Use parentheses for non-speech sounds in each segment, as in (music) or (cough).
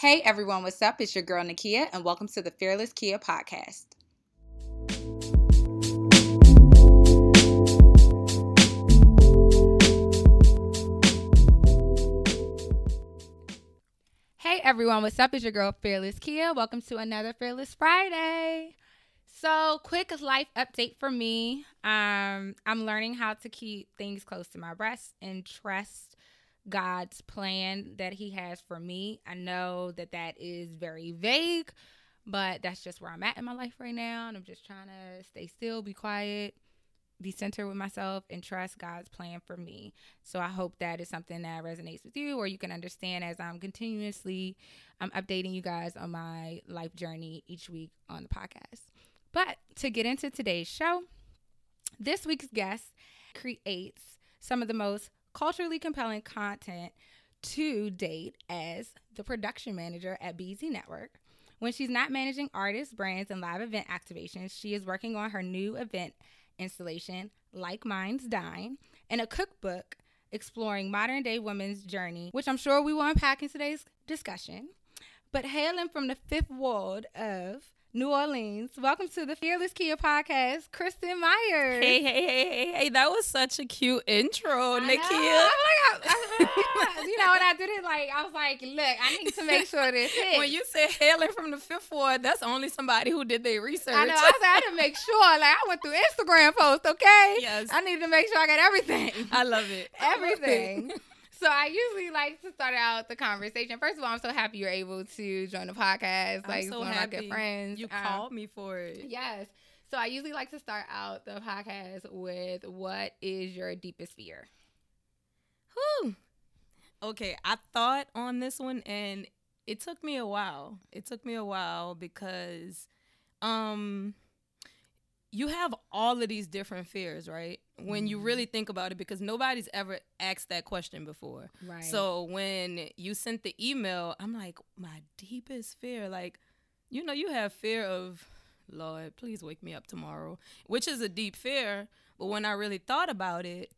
Hey everyone, what's up? It's your girl Nakia, and welcome to the Fearless Kia podcast. Hey everyone, what's up? It's your girl Fearless Kia. Welcome to another Fearless Friday. So, quick life update for me. Um, I'm learning how to keep things close to my breast and trust God's plan that He has for me. I know that that is very vague, but that's just where I'm at in my life right now. And I'm just trying to stay still, be quiet, be centered with myself, and trust God's plan for me. So I hope that is something that resonates with you, or you can understand as I'm continuously I'm updating you guys on my life journey each week on the podcast. But to get into today's show, this week's guest creates some of the most culturally compelling content to date as the production manager at BET Network. When she's not managing artists, brands, and live event activations, she is working on her new event installation, Like Minds Dine, and a cookbook exploring modern day women's journey, which I'm sure we will unpack in today's discussion. But hailing from the fifth ward of New Orleans. Welcome to the Fearless Kia podcast, Kristin Meyers. Hey, hey, hey, hey, hey. That was such a cute intro, I Nakia. know. I'm like, you know, when I did it, like I was like, look, I need to make sure this hits. When you said hailing from the fifth ward, that's only somebody who did their research. I know. I said I had to make sure. Like I went through Instagram posts, okay? Yes. I needed to make sure I got everything. I love it. I love it. everything. So I usually like to start out the conversation. First of all, I'm so happy you're able to join the podcast. Like I'm so one of my good friends. You Um, called me for it. Yes. So I usually like to start out the podcast with what is your deepest fear? Whew. Okay, I thought on this one and it took me a while. It took me a while because um you have all of these different fears, right? When you Mhm. really think about it because nobody's ever asked that question before. Right. So when you sent the email, I'm like, my deepest fear, like, you know, you have fear of, Lord, please wake me up tomorrow, which is a deep fear. But when I really thought about it,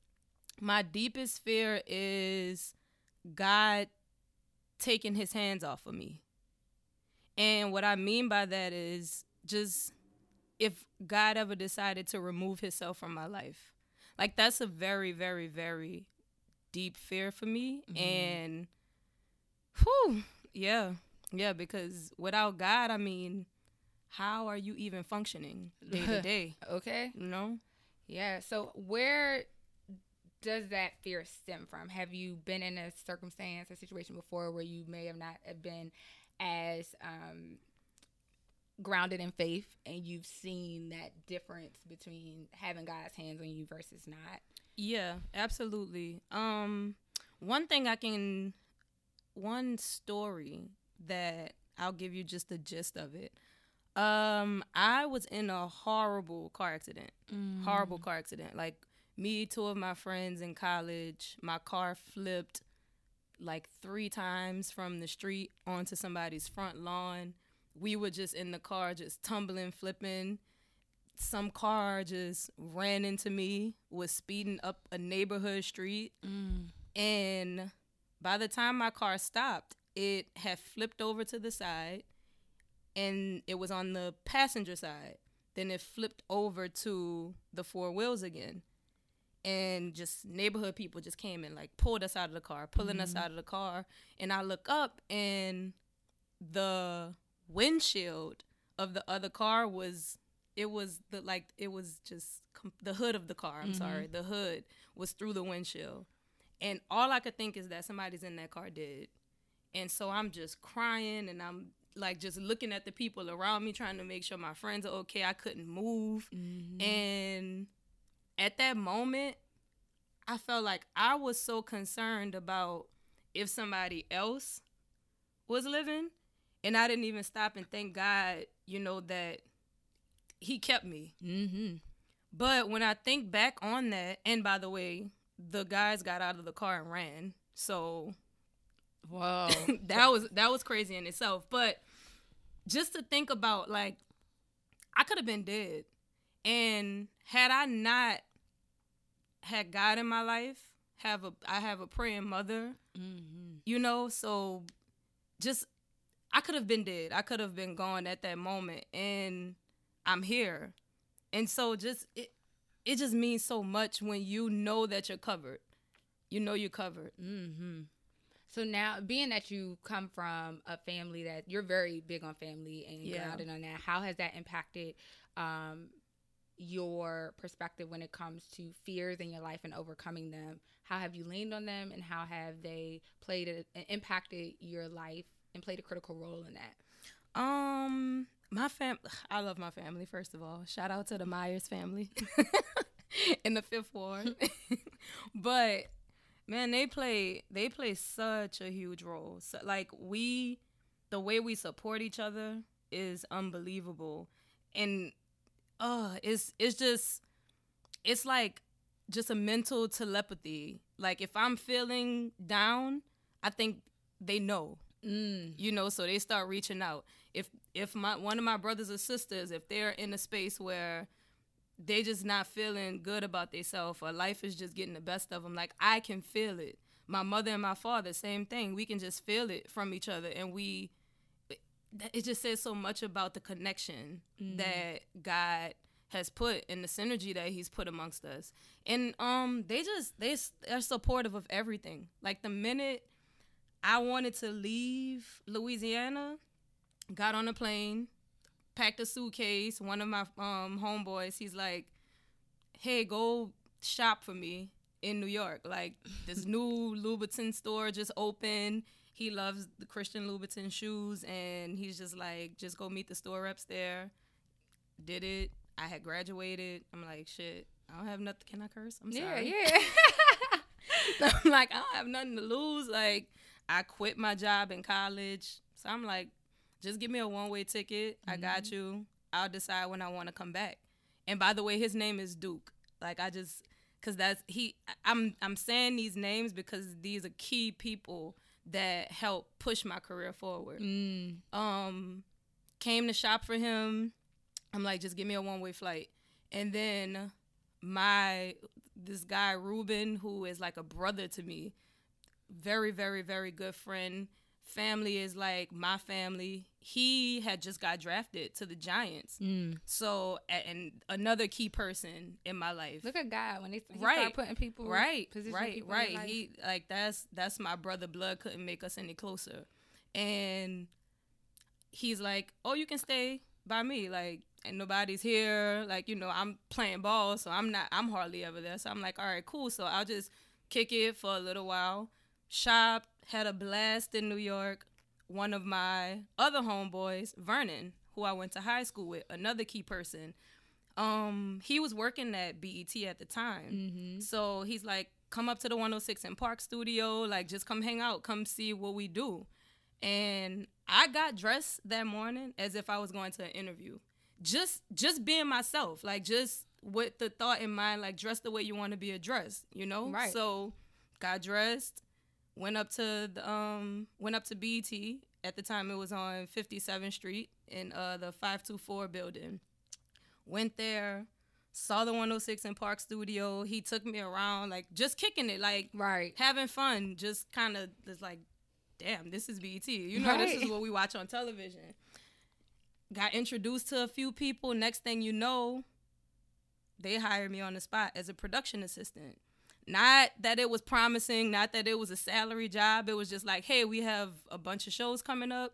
my deepest fear is God taking his hands off of me. And what I mean by that is just if God ever decided to remove himself from my life. Like that's a very, very, very deep fear for me. Mhm. And whew, yeah. Yeah, because without God, I mean, how are you even functioning day to (laughs) day? okay. You know? Yeah. So where does that fear stem from? Have you been in a circumstance a situation before where you may have not have been as um, grounded in faith and you've seen that difference between having God's hands on you versus not? Yeah, absolutely. Um one thing I can one story that I'll give you just the gist of it. Um I was in a horrible car accident. Horrible car accident. Like me, two of my friends in college, my car flipped like 3 times from the street onto somebody's front lawn. We were just in the car just tumbling, flipping some car just ran into me, was speeding up a neighborhood street, Mm. and by the time my car stopped, it had flipped over to the side and it was on the passenger side. Then it flipped over to the four wheels again. And just neighborhood people just came and like pulled us out of the car, pulling us out of the car. And I look up and the windshield of the other car was it was the like it was just com- the hood of the car i'm Mhm. sorry the hood was through the windshield and all i could think is that somebody's in that car dead and so i'm just crying and i'm like just looking at the people around me trying to make sure my friends are okay i couldn't move Mhm. and at that moment, I felt like I was so concerned about if somebody else was living. And I didn't even stop and thank God, you know, that He kept me. Mhm. But when I think back on that, and by the way, the guys got out of the car and ran. So wow, (laughs) that was that was crazy in itself. But just to think about like I could have been dead. And had I not had God in my life, have a I have a praying mother, Mhm. you know, so just I could have been dead. I could have been gone at that moment, and I'm here. And so just it, it just means so much when you know that you're covered. You know you're covered. Mm-hmm. So now, being that you come from a family that you're very big on family and Yeah. grounded on that, how has that impacted um, your perspective when it comes to fears in your life and overcoming them? How have you leaned on them, and how have they played a, and impacted your life and played a critical role in that? Um, my fam, I love my family. First of all, shout out to the Meyers family (laughs) (laughs) in the Fifth Ward. (laughs) but man, they play they play such a huge role. So, like we, the way we support each other is unbelievable, and uh, it's it's just it's like just a mental telepathy. Like if I'm feeling down, I think they know Mm. you know so they start reaching out. If if my one of my brothers or sisters if they're in a space where they just not feeling good about themselves or life is just getting the best of them like i can feel it. My mother and my father same thing. We can just feel it from each other and we it just says so much about the connection that god has put and the synergy that he's put amongst us. And um they just they they're supportive of everything. Like the minute I wanted to leave Louisiana, got on a plane, packed a suitcase. One of my um, homeboys, he's like, "Hey, go shop for me in New York. Like this (laughs) new Louboutin store just opened. He loves the Christian Louboutin shoes, and he's just like, just go meet the store reps there. Did it. I had graduated. I'm like, shit. I don't have nothing. Can I curse? I'm Yeah, sorry. yeah. (laughs) (laughs) I'm like, I don't have nothing to lose. Like, I quit my job in college. So I'm like, just give me a one way ticket. I got you. I'll decide when I want to come back. And by the way, his name is Duke. Like I just cuz that's he I'm I'm saying these names because these are key people that help push my career forward. mm. Um came to shop for him. I'm like just give me a one way flight. And then my this guy Ruben who is like a brother to me very very very good friend. Family is like my family. He had just got drafted to the giants. Mm. so and another key person in my life. Look at God when they he Right. start putting people right right people right. He like that's that's my brother. Blood couldn't make us any closer. And he's like oh you can stay by me. Like and nobody's here. Like you know i'm playing ball so i'm not i'm hardly ever there. So i'm like all right cool. So i'll just kick it for a little while shop had a blast in new york one of my other homeboys vernon who i went to high school with another key person um he was working at BET at the time Mm-hmm. so he's like, come up to the 106 & Park Studio, like just come hang out, come see what we do. And I got dressed that morning as if I was going to an interview. Just just being myself, like just with the thought in mind, like dress the way you want to be addressed, you know? Right. So got dressed, went up to the um went up to BET. At the time it was on 57th Street in uh the 524 building. Went there, saw the 106 & Park Studio. He took me around, like just kicking it, like Right. having fun. Just kind of just like, damn, this is BET. You know, this is what we watch on television. Got introduced to a few people. Next thing you know, they hired me on the spot as a production assistant. Not that it was promising, not that it was a salary job. It was just like, hey, we have a bunch of shows coming up.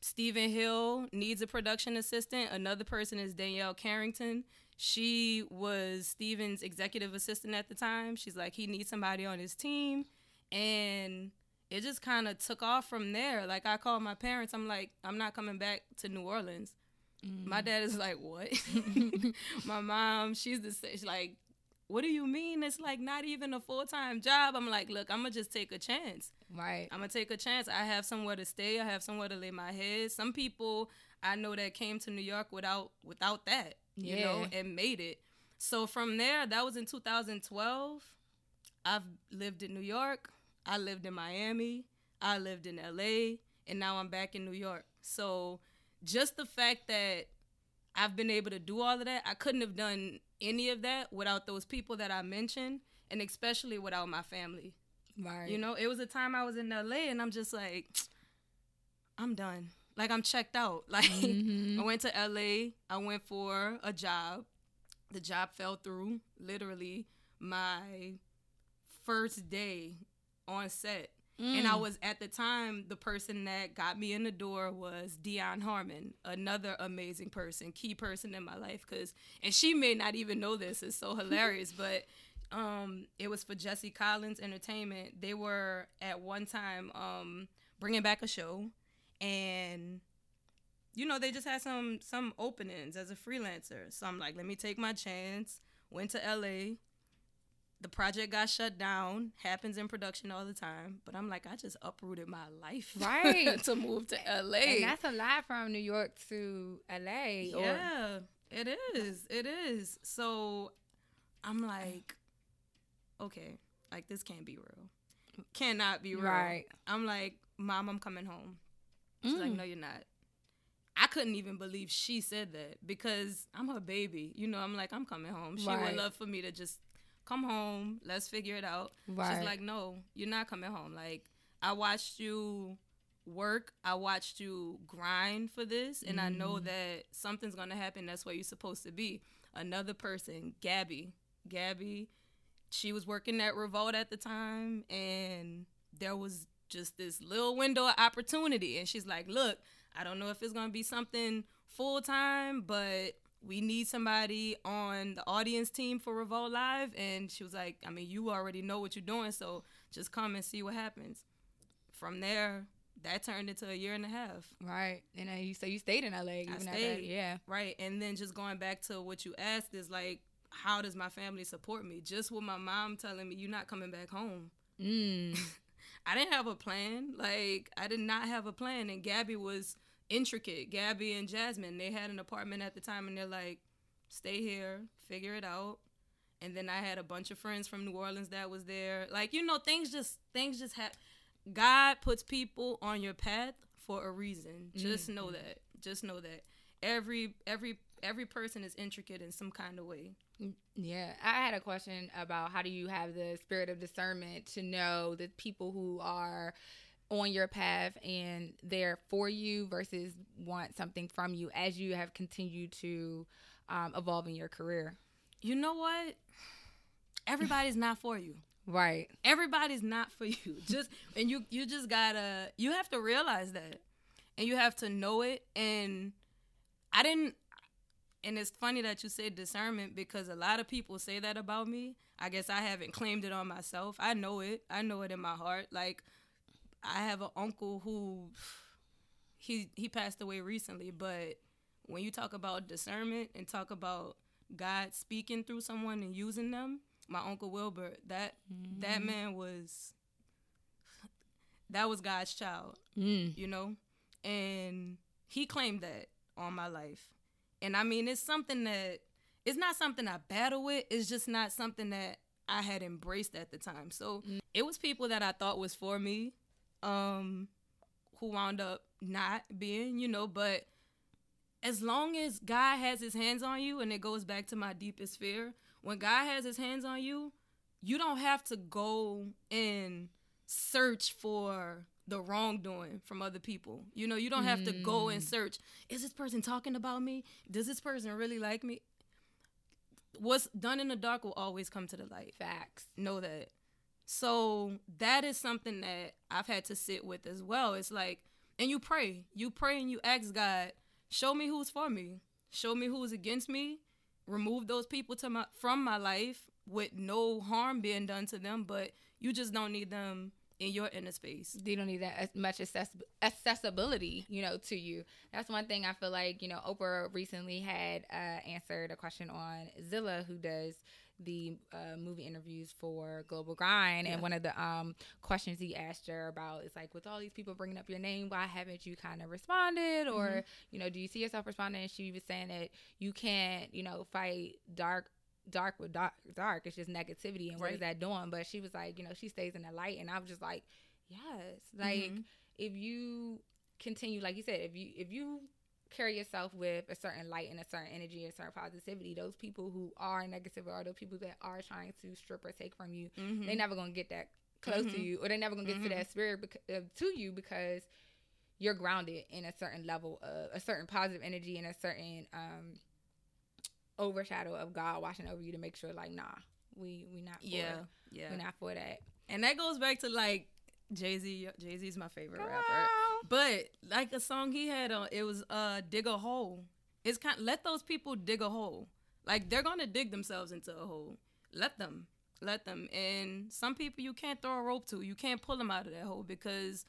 Stephen Hill needs a production assistant. Another person is Danielle Carrington. She was Stephen's executive assistant at the time. She's like, he needs somebody on his team. And it just kind of took off from there. Like, I called my parents. I'm like, I'm not coming back to New Orleans. My mm. dad is like, what? (laughs) my mom, she's the same. She's like, what do you mean? It's like not even a full time job. I'm like, look, I'm gonna just take a chance. Right. I'm gonna take a chance. I have somewhere to stay. I have somewhere to lay my head. Some people I know that came to New York without without that, you know, and made it. So from there, that was in 2012. I've lived in New York. I lived in Miami. I lived in LA, and now I'm back in New York. So just the fact that I've been able to do all of that, I couldn't have done any of that without those people that I mentioned, and especially without my family. Right. You know, it was a time I was in LA and I'm just like, (tsk) I'm done. like I'm checked out. (laughs) Like mm-hmm. I went to LA. I went for a job. The job fell through. Literally, my first day on set. Mm. And I mm. was at the time the person that got me in the door was Dion Harmon, another amazing person, key person in my life. Cause and she may not even know this. It's so (laughs) hilarious, but um, it was for Jesse Collins Entertainment. They were at one time um, bringing back a show, and you know they just had some some openings as a freelancer. So I'm like, let me take my chance. Went to LA, the project got shut down happens in production all the time but i'm like i just uprooted my life (laughs) right to move to la and that's a lot from new york to la yeah or- it is it is so i'm like okay like this can't be real cannot be real right i'm like mom i'm coming home she's mm. like no you're not I couldn't even believe she said that because I'm her baby. You know, I'm like, I'm coming home. She right. would love for me to just come home, let's figure it out. Right. She's like, no, you're not coming home. Like, I watched you work, I watched you grind for this, and mm. I know mm. that something's gonna happen. That's where you're supposed to be. Another person, Gabby, Gabby, she was working at Revolt at the time, and there was just this little window of opportunity. And she's like, look, I don't know if it's gonna be something full time, but we need somebody on the audience team for Revolt Live. And she was like, I mean, you already know what you're doing, so just come and see what happens. From there, that turned into a year and a half. Right. And then you say you stayed in LA. I stayed. Yeah. Right. And then just going back to what you asked is like, how does my family support me? Just with my mom telling me, you're not coming back home. Mm. (laughs) I didn't have a plan. Like, I did not have a plan. And Gabby was intricate. Gabby and Jasmine, they had an apartment at the time, and they're like, "Stay here, figure it out." And then I had a bunch of friends from New Orleans that was there. Like you know, things just things just have. God puts people on your path for a reason. Just mm-hmm. know that. Just know that every every every person is intricate in some kind of way. Yeah, I had a question about how do you have the spirit of discernment to know that people who are on your path and they're for you versus want something from you as you have continued to um, evolve in your career? You know what? Everybody's not for you. Right. Everybody's not for you. (laughs) Just and you you just gotta you have to realize that. And you have to know it. And I didn't and it's funny that you said discernment because a lot of people say that about me. I guess I haven't claimed it on myself. I know it. I know it in my heart. Like I have an uncle who he he passed away recently, but when you talk about discernment and talk about God speaking through someone and using them, my uncle Wilbur, that mm-hmm. that man was that was God's child, mm. you know, and he claimed that on my life, and I mean it's something that it's not something I battle with. It's just not something that I had embraced at the time. So mm. it was people that I thought was for me um, who wound up not being, you know, but as long as God has his hands on you, and it goes back to my deepest fear, when God has his hands on you, you don't have to go and search for the wrongdoing from other people. You know, you don't have mm. to go and mm. search, is this person talking about me? Does this person really like me? What's done in the dark will always come to the light. Facts. Know that. So that is something that I've had to sit with as well. It's like, and you pray, you pray and you ask God, show me who's for me, show me who's against me, remove those people to my from my life with no harm being done to them, but you just don't need them in your inner space. You don't need that as much access- accessibility, you know, to you. That's one thing I feel like, you know, Oprah recently had uh, answered a question on Zilla, who does the uh, movie interviews for Global Grind, yeah. and one of the um, questions he asked her about is like, with all these people bringing up your name, why haven't you kind of responded, or mm-hmm. you know, do you see yourself responding? And she was saying that you can't, you know, fight dark dark with dark dark it's just negativity and what right. is that doing but she was like you know she stays in the light and i was just like yes like mm-hmm. if you continue like you said if you if you carry yourself with a certain light and a certain energy and a certain positivity, those people who are negative or those people that are trying to strip or take from you, mm-hmm. they're never gonna get that close mm-hmm. to you, or they're never gonna get mm-hmm. to that spirit beca- uh, to you because you're grounded in a certain level of a certain positive energy and a certain um overshadow of God watching over you to make sure like nah we we not for Yeah, it. yeah. we not for that And that goes back to like Jay Z. Jay Z's my favorite rapper. But like a song he had on, it was uh "Dig a Hole." It's kind. Let those people dig a hole. Like they're gonna dig themselves into a hole. Let them. Let them. And some people you can't throw a rope to. You can't pull them out of that hole because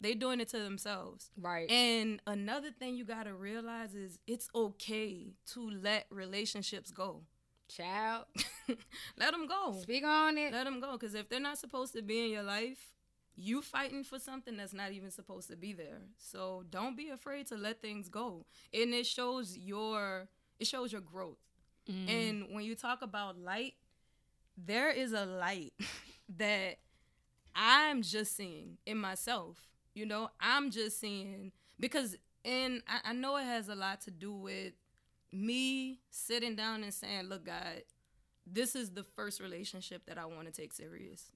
they're doing it to themselves. right And another thing you gotta realize is it's okay to let relationships go. child (laughs) let them go. speak on it Let them go. Because if they're not supposed to be in your life, you fighting for something that's not even supposed to be there. So don't be afraid to let things go. And it shows your it shows your growth. Mm. And when you talk about light, there is a light (laughs) that I'm just seeing in myself. You know, I'm just seeing because and I, I know it has a lot to do with me sitting down and saying, look, God, this is the first relationship that I want to take serious.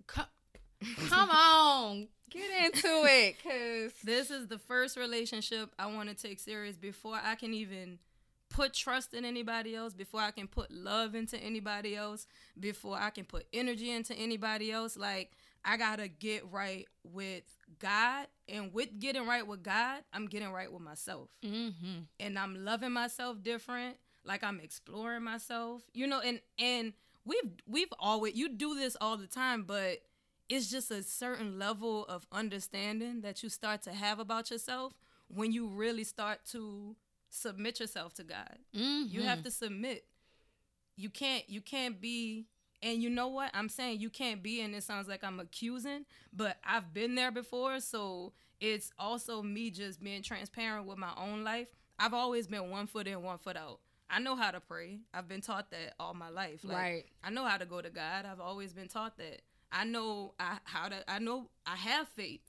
Co- come on get into (laughs) it because This is the first relationship I want to take serious before I can even put trust in anybody else, before I can put love into anybody else, before I can put energy into anybody else. Like, I got to get right with God. And with getting right with God, I'm getting right with myself. mm-hmm. And I'm loving myself different. Like I'm exploring myself. You know, and and we've we've always you do this all the time, but it's just a certain level of understanding that you start to have about yourself when you really start to submit yourself to God. Mm-hmm. You have to submit. You can't you can't be and you know what? I'm saying you can't be and it sounds like I'm accusing, but I've been there before, so it's also me just being transparent with my own life. I've always been one foot in, one foot out. I know how to pray. I've been taught that all my life. Like, Right. I know how to go to God. I've always been taught that. I know I, how to. I know I have faith,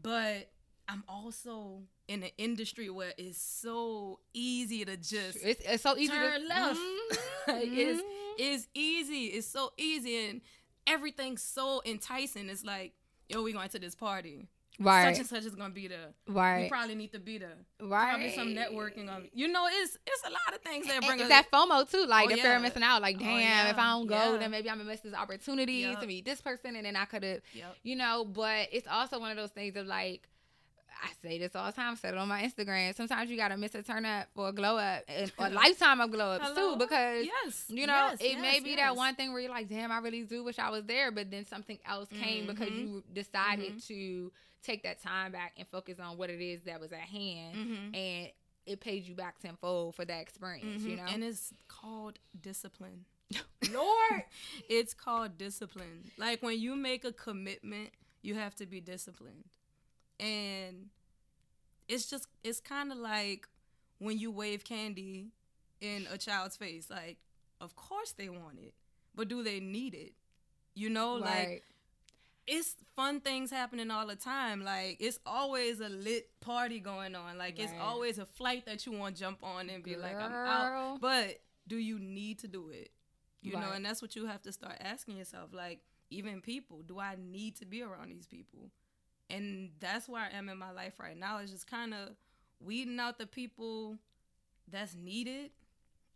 but I'm also in an industry where it's so easy to just It's, it's so easy turn to left. Mhm. Like, (laughs) it's Mhm. it's easy. It's so easy, and everything's so enticing. It's like, yo, we going to this party. Right, Such and such is gonna be there. We right, probably need to be there. right. Probably some networking. On, you know, it's it's a lot of things that bring it's that FOMO too, like Oh, the fear yeah. of missing out. Like, Oh, damn, yeah. if I don't go, Yeah. then maybe I'm gonna miss this opportunity Yep. to meet this person, and then I could have, Yep. you know. But it's also one of those things of like, I say this all the time. Said it on my Instagram. Sometimes you gotta miss a turn up for a glow up, and a (laughs) lifetime of glow ups Hello? too, because yes, you know, yes, it may be yes. that one thing where you're like, damn, I really do wish I was there, but then something else came because Mhm. you decided Mhm. to take that time back and focus on what it is that was at hand, Mhm. and it paid you back tenfold for that experience. You Mhm. know, and it's called discipline. (laughs) Lord, (laughs) It's called discipline. Like when you make a commitment, you have to be disciplined. And it's just it's kind of like when you wave candy in a child's face. Like, of course they want it, but do they need it? You know, like right. It's fun things happening all the time. Like it's always a lit party going on. Like it's always a flight that you want to jump on and be like, I'm out. Girl. But do you need to do it? You know, and that's what you have to start asking yourself. Like, even people, do I need to be around these people? And that's where I am in my life right now. Is just kind of weeding out the people that's needed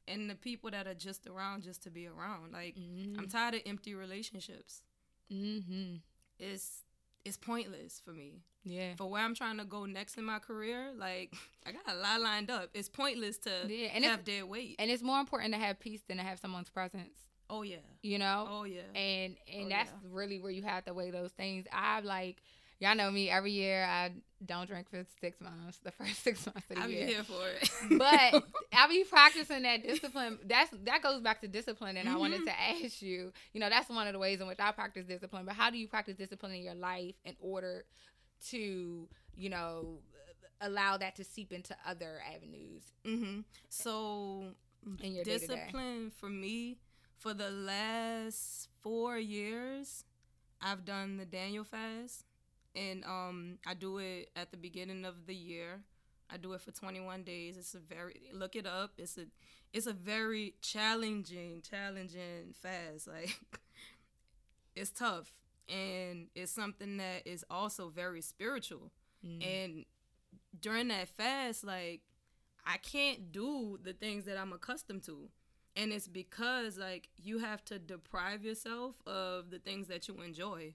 and the people that are just around just to be around. Like, I'm tired of empty relationships. Mm-hmm. It's it's pointless for me. Yeah. For where I'm trying to go next in my career, like (laughs) I got a lot lined up. It's pointless to Yeah, and have dead weight. And it's more important to have peace than to have someone's presence. oh yeah. You know. Oh yeah. and and Oh, that's yeah. really where you have to weigh those things. I like y'all know me every year. I don't drink for six months, the (laughs) first six months of the year. I'll be here for it. but (laughs) I be practicing that discipline. That's that goes back to discipline, and I wanted Mhm. to ask you. You know, that's one of the ways in which I practice discipline. But how do you practice discipline in your life in order to, you know, allow that to seep into other avenues hmm So in your day to day? discipline for me for the last four years, I've done the Daniel fast, and um, I do it at the beginning of the year. I do it for 21 days. It's a very look it up. It's a it's a very challenging, challenging fast. (laughs) Like it's tough, and it's something that is also very spiritual. Mm. And during that fast, like I can't do the things that I'm accustomed to. And it's because like you have to deprive yourself of the things that you enjoy.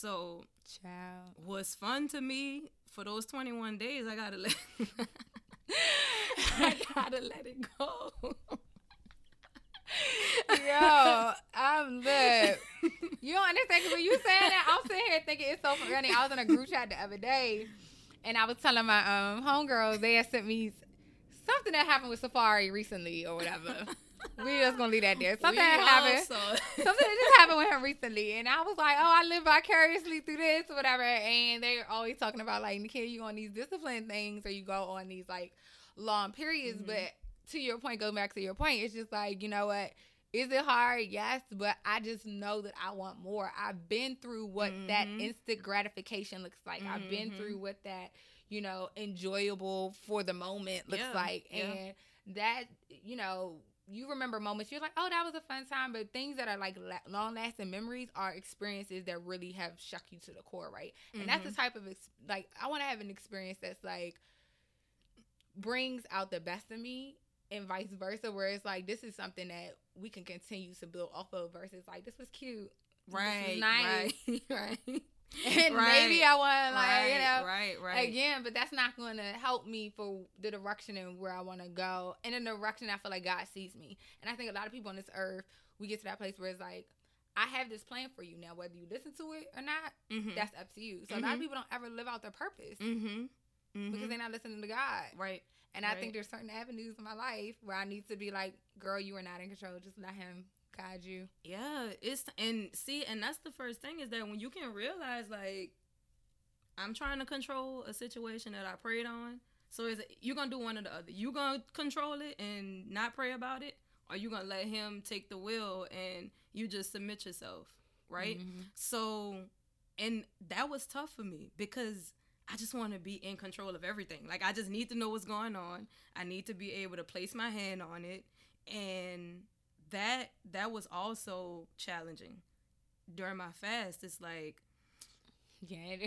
So Child. what's fun to me for those 21 days, I gotta let (laughs) I gotta let it go. Yo, I'm lit. You don't understand 'cause when you saying that, I'm sitting here thinking it's so funny. I was in a group chat the other day, and I was telling my um homegirls they had sent me something that happened with Safaree recently or whatever. We just gonna leave that there. Something that happened. (laughs) Something that just happened with him recently, and I was like, "Oh, I live vicariously through this, whatever." And they're always talking about like, "Nakia, you on these discipline things, or you go on these like long periods." Mhm. But to your point, go back to your point. It's just like you know what? Is it hard? Yes, but I just know that I want more. I've been through what that Mhm. instant gratification looks like. I've been through what that you know enjoyable for the moment looks Yeah, like, yeah. and that you know you remember moments you're like oh that was a fun time but things that are like la- long lasting memories are experiences that really have shook you to the core right and that's the Mhm. type of ex- like i want to have an experience that's like brings out the best of me and vice versa where it's like this is something that we can continue to build off of versus like this was cute right, nice. right, (laughs) right, (laughs) and Right. maybe i want to like right, you know right, right. again, but that's not going to help me for the direction and where I want to go, and in the direction I feel like God sees me. And I think a lot of people on this earth, we get to that place where it's like, I have this plan for you now, whether you listen to it or not, Mhm. that's up to you. So a lot of Mhm. people don't ever live out their purpose Mhm. Mhm. because they're not listening to God. right. And I think there's certain avenues in my life where I need to be like, girl, you are not in control. Just let Him guide you. Yeah, it's and see, and that's the first thing is that when you can realize like I'm trying to control a situation that I prayed on. So is it, you're gonna do one or the other. You gonna control it and not pray about it, or you gonna let him take the wheel and you just submit yourself, right? Mhm. So, and that was tough for me because I just want to be in control of everything. Like I just need to know what's going on. I need to be able to place my hand on it, and that that was also challenging during my fast. It's like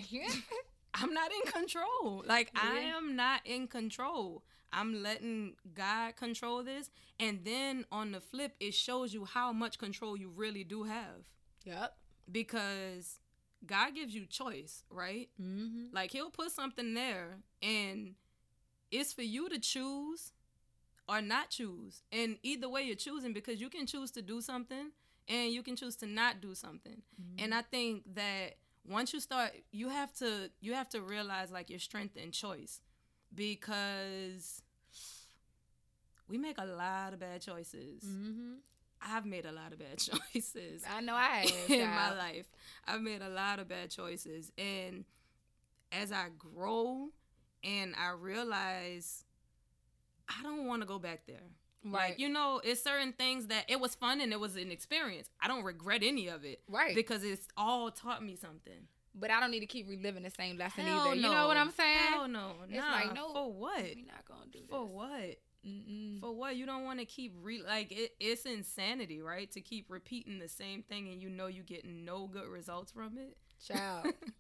Yeah. (laughs) I'm not in control. Like I am not in control. I'm letting God control this, and then on the flip, it shows you how much control you really do have yep. because God gives you choice, right? Mm-hmm. Like he'll put something there and it's for you to choose or not choose. And either way you're choosing because you can choose to do something and you can choose to not do something. And I think that once you start you have to you have to realize like your strength and choice because we make a lot of bad choices. Mm-hmm. I've made a lot of bad (laughs) choices I know I have (laughs) in my life. I've made a lot of bad choices. And as I grow and I realize I don't want to go back there. Right. Like, you know, it's certain things that it was fun and it was an experience. I don't regret any of it right. because it's all taught me something. But I don't need to keep reliving the same lesson Hell either. You know what I'm saying? Hell no. It's nah, like, no, For what? We're not gonna do this. For what? Mm-mm. For what? You don't want to keep re like it, it's insanity, right? To keep repeating the same thing and you know you get no good results from it. Child. (laughs)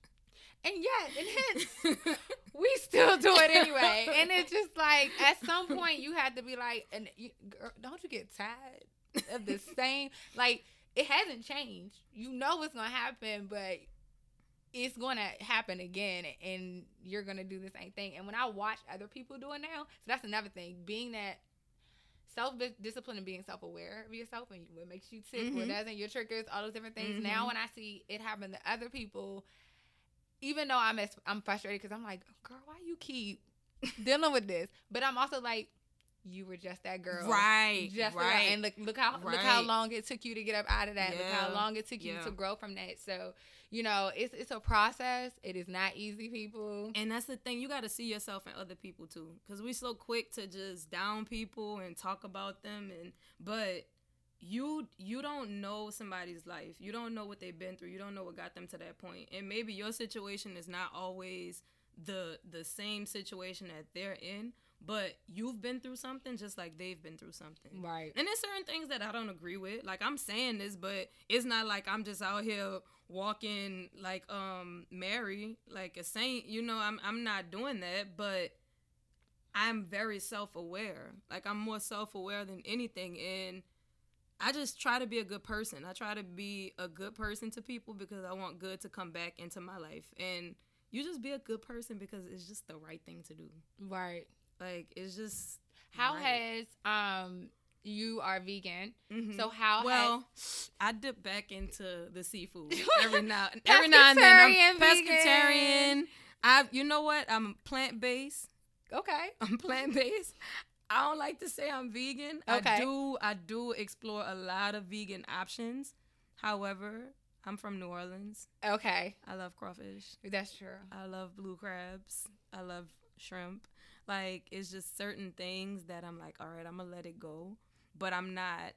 and yet, and hence, we still do it anyway. And it's just like, at some (laughs) point, you have to be like, and you, girl, don't you get tired of the same? Like, it hasn't changed. You know what's gonna happen, but it's gonna happen again, and you're gonna do the same thing. And when I watch other people do it now, so that's another thing. Being that self discipline and being self aware of yourself and what makes you tick, what Mhm. doesn't, your triggers, all those different things. Mhm. Now, when I see it happen to other people, even though I'm as, I'm frustrated because I'm like, girl, why you keep dealing with this? But I'm also like, you were just that girl, Right. Just girl. right. and look, look how look how long it took you to get up out of that. Look how long it took you Yeah. to grow from that. So, you know, it's it's a process. It is not easy, people. And that's the thing, you got to see yourself and other people too, because we so quick to just down people and talk about them, and but you you don't know somebody's life, you don't know what they've been through, you don't know what got them to that point. and maybe your situation is not always the the same situation that they're in, but you've been through something just like they've been through something. Right. And there's certain things that I don't agree with. Like I'm saying this, but it's not like I'm just out here walking like um Mary, like a saint. You know, I'm I'm not doing that, but I'm very self aware. Like I'm more self aware than anything, and I just try to be a good person. I try to be a good person to people because I want good to come back into my life. And you just be a good person because it's just the right thing to do. Right. Like it's just How right. has um you are vegan. Mhm. So how well, has I dip back into the seafood (laughs) every now every now and then. I'm Pescatarian, vegan. I you know what? I'm plant based. Okay. I'm plant based. I don't like to say I'm vegan. Okay. I do I do explore a lot of vegan options. However, I'm from New Orleans. Okay. I love crawfish. That's true. I love blue crabs. I love shrimp. Like it's just certain things that I'm like, all right, I'm gonna let it go. But I'm not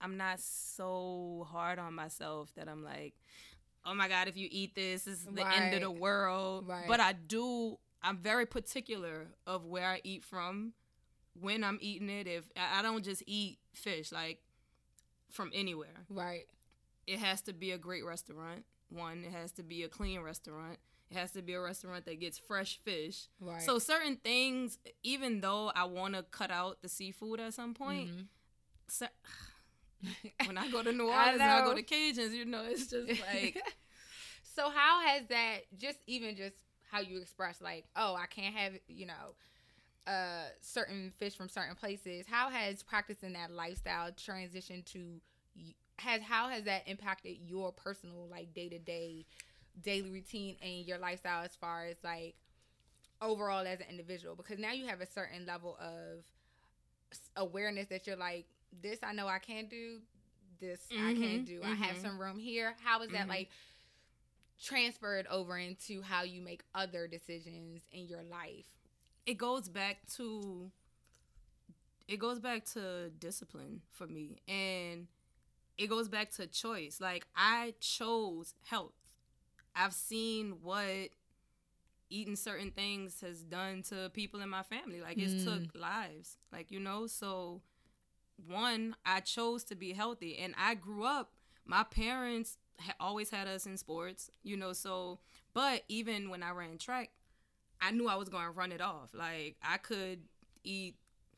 I'm not so hard on myself that I'm like, oh my god, if you eat this, this is the end of the world. Right. But I do I'm very particular of where I eat from, when I'm eating it. If I I don't just eat fish like from anywhere Right. it has to be a great restaurant. One, it has to be a clean restaurant. It has to be a restaurant that gets fresh fish. Right. So certain things, even though I want to cut out the seafood at some point, Mhm. cer- (laughs) when I go to New I Orleans and I go to Cajuns, you know, it's just (laughs) like so how has that just even just how you express like oh i can't have you know uh certain fish from certain places how has practicing that lifestyle transitioned to has how has that impacted your personal like day-to-day daily routine and your lifestyle as far as like overall as an individual because now you have a certain level of awareness that you're like this i know i can do this i can't Mhm, do i have mhm. some room here how is that Mhm. like transferred over into how you make other decisions in your life it goes back to it goes back to discipline for me. And it goes back to choice. Like i chose health. I've seen what eating certain things has done to people in my family. Like it's Mm. took lives. Like you know so one i chose to be healthy. And i grew up my parents ha- always had us in sports you know so but even when i ran track I knew I was going to run it off. Like I could eat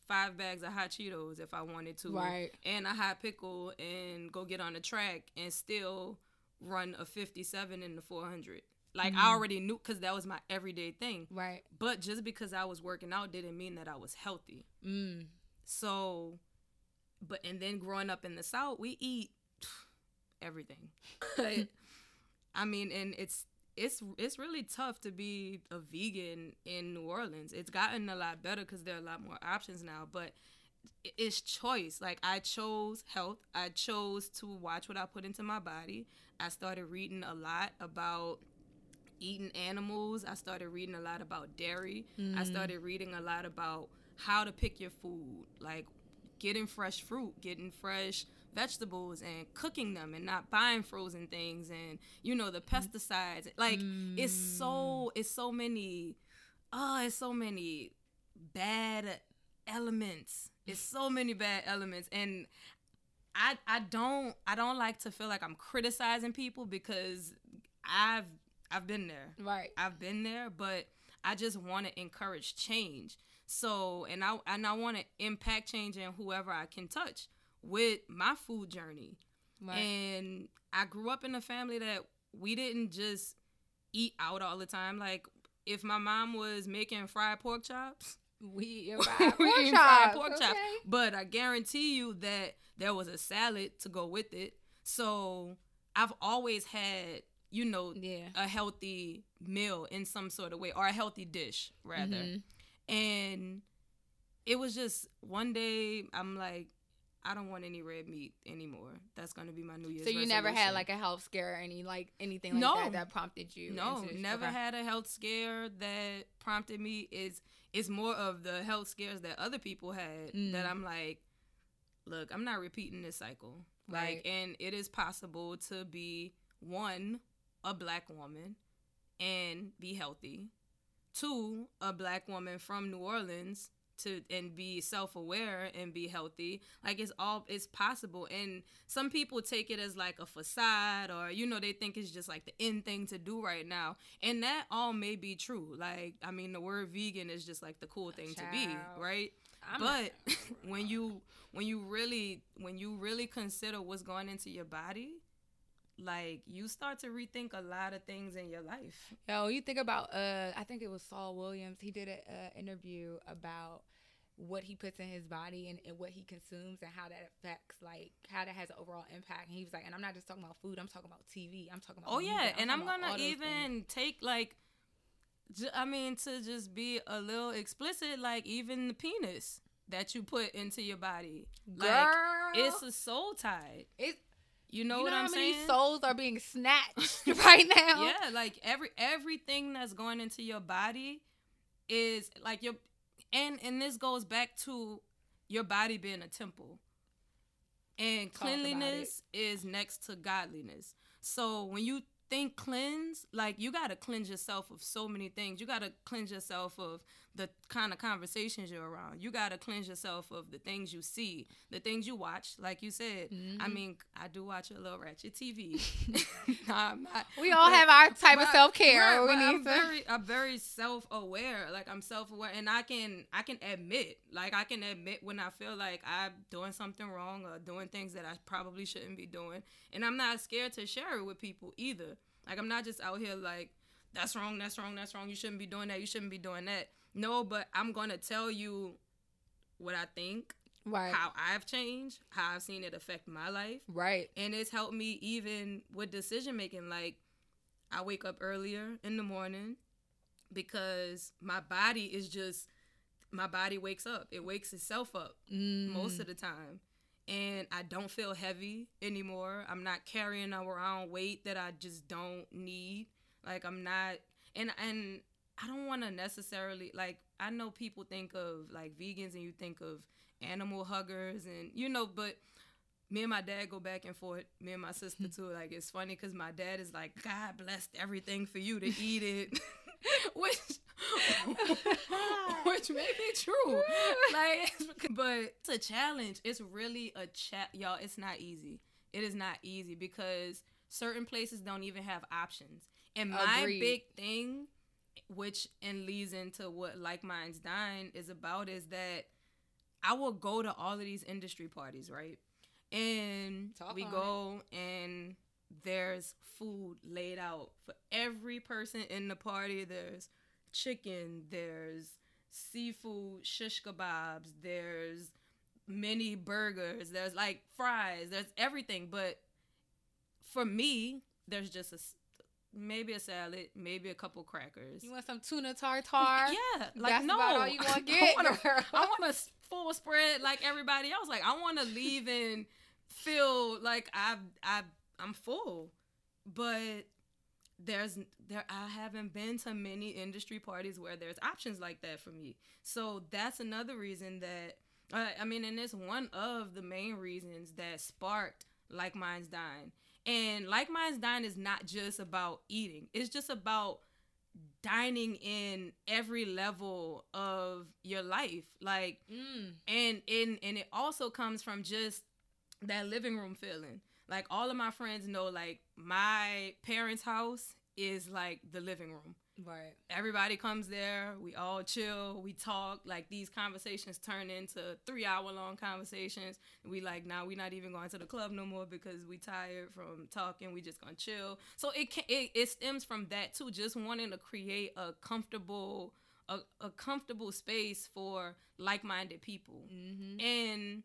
five bags of hot Cheetos if I wanted to, Right. And a hot pickle and go get on the track and still run a 57 in the 400. Like Mhm. I already knew because that was my everyday thing. right But just because I was working out didn't mean that I was healthy. mm. So, but and then growing up in the South, we eat everything. (laughs) I mean, and it's it's it's really tough to be a vegan in New Orleans. It's gotten a lot better because there are a lot more options now, but it's choice. Like I chose health. I chose to watch what I put into my body. I started reading a lot about eating animals. I started reading a lot about dairy. I Mm. started reading a lot about how to pick your food, like getting fresh fruit, getting fresh vegetables and cooking them and not buying frozen things and you know the mm-hmm. pesticides. Like it's so mm. it's so many oh, it's so many bad elements. It's so many bad elements and I I don't I don't like to feel like I'm criticizing people because I've I've been there. right I've been there, but I just want to encourage change. So, and I and I want to impact change in whoever I can touch with my food journey. right And I grew up in a family that we didn't just eat out all the time. Like if my mom was making fried pork chops, we eat (laughs) we fried pork eating fried chops, pork chops. But I guarantee you that there was a salad to go with it. So I've always had, you know, yeah a healthy meal in some sort of way or a healthy dish rather Mhm. and it was just one day i'm like i don't want any red meat anymore that's gonna be my new year's so you never had like a health scare or any like anything like No. that that prompted you no never okay. had a health scare that prompted me is it's more of the health scares that other people had Mm. that i'm like look i'm not repeating this cycle Right. like and it is possible to be one a black woman and be healthy two a black woman from new orleans to and be self-aware and be healthy. Like it's all it's possible. And some people take it as like a facade or you know they think it's just like the end thing to do right now. And that all may be true. Like i mean the word vegan is just like the cool thing Child. to be right? I'm but (laughs) when you when you really when you really consider what's going into your body like you start to rethink a lot of things in your life. Yo, you think about uh I think it was Saul Williams. He did an uh, interview about what he puts in his body and, and, what he consumes and how that affects like how that has an overall impact. And he was like, and I'm not just talking about food. I'm talking about TV. I'm talking about. Oh yeah, I'm and I'm gonna even take like. I mean, to just be a little explicit, like even the penis that you put into your body, Girl. like it's a soul tie. It you know, you know what I'm saying? Souls are being snatched (laughs) right now. Yeah, like every everything that's going into your body is like your and and this goes back to your body being a temple. And Talk cleanliness is next to godliness. So when you think cleanse, like you gotta cleanse yourself of so many things. You gotta cleanse yourself of the kind of conversations you're around. You gotta cleanse yourself of the things you see, the things you watch. Like you said, mm-hmm. I mean, I do watch a little ratchet TV. (laughs) not, we all have our type but, of self care. We need I'm to. very, I'm very self aware. Like I'm self aware, and I can, I can admit, like I can admit when I feel like I'm doing something wrong or doing things that I probably shouldn't be doing, and I'm not scared to share it with people either. Like I'm not just out here like that's wrong, that's wrong, that's wrong. You shouldn't be doing that. You shouldn't be doing that. No, but I'm gonna tell you what I think, right? How I've changed, how I've seen it affect my life, right? And it's helped me even with decision making. Like I wake up earlier in the morning because my body is just my body wakes up. It wakes itself up mm. most of the time. And I don't feel heavy anymore. I'm not carrying around weight that I just don't need. Like I'm not and and I don't want to necessarily like I know people think of like vegans and you think of animal huggers and you know but me and my dad go back and forth me and my sister (laughs) too. Like it's funny because my dad is like god blessed everything for you to eat it. (laughs) Which (laughs) which may be true. Like but it's a challenge. It's really a chat y'all it's not easy. It is not easy because certain places don't even have options and my Agreed. big thing which and leads into what like minds dine is about is that i will go to all of these industry parties right and Talk we go it. and there's food laid out for every person in the party there's chicken there's seafood shish kebabs there's mini burgers there's like fries there's everything but for me there's just a maybe a salad, maybe a couple crackers. You want some tuna tartar? Yeah, like That's no, about all you want to (laughs) get. I want a full spread like everybody else. Like I want to leave and feel like I I I'm full, but there's there I haven't been to many industry parties where there's options like that for me. So that's another reason that uh, I mean, and it's one of the main reasons that sparked Like Minds Dine and Like Minds Dine is not just about eating. It's just about dining in every level of your life. Like mm. and and and it also comes from just that living room feeling. Like all of my friends know like my parents' house is like the living room. Right. Everybody comes there. We all chill. We talk. Like these conversations turn into three hour long conversations. We like now we're not even going to the club no more because we tired from talking. We just gonna chill. So it can it, it stems from that too. Just wanting to create a comfortable a, a comfortable space for like minded people. Mm-hmm. And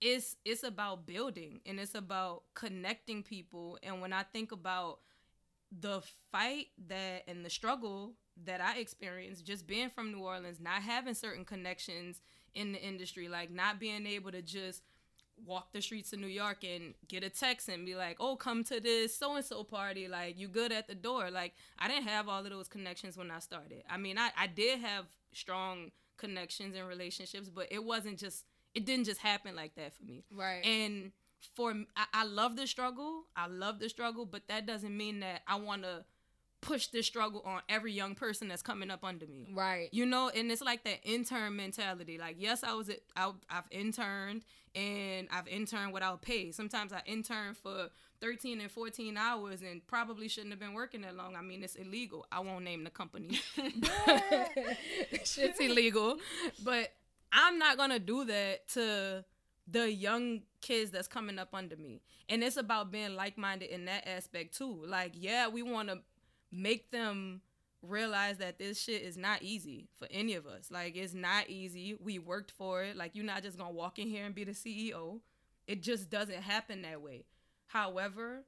it's it's about building and it's about connecting people. And when I think about the fight that and the struggle that I experienced just being from New Orleans, not having certain connections in the industry, like not being able to just walk the streets of New York and get a text and be like, "Oh, come to this so and so party." Like, you good at the door. Like, I didn't have all of those connections when I started. I mean, I I did have strong connections and relationships, but it wasn't just it didn't just happen like that for me. Right. And for I, I love the struggle. I love the struggle, but that doesn't mean that I want to push this struggle on every young person that's coming up under me. Right. You know, and it's like that intern mentality. Like, yes, I was I, I've interned and I've interned without pay. Sometimes I intern for 13 and 14 hours and probably shouldn't have been working that long. I mean, it's illegal. I won't name the company. (laughs) (laughs) it's illegal. But I'm not going to do that to the young kids that's coming up under me. And it's about being like-minded in that aspect too. Like, yeah, we want to make them realize that this shit is not easy for any of us. Like it's not easy. We worked for it. Like you're not just gonna walk in here and be the CEO. It just doesn't happen that way. However,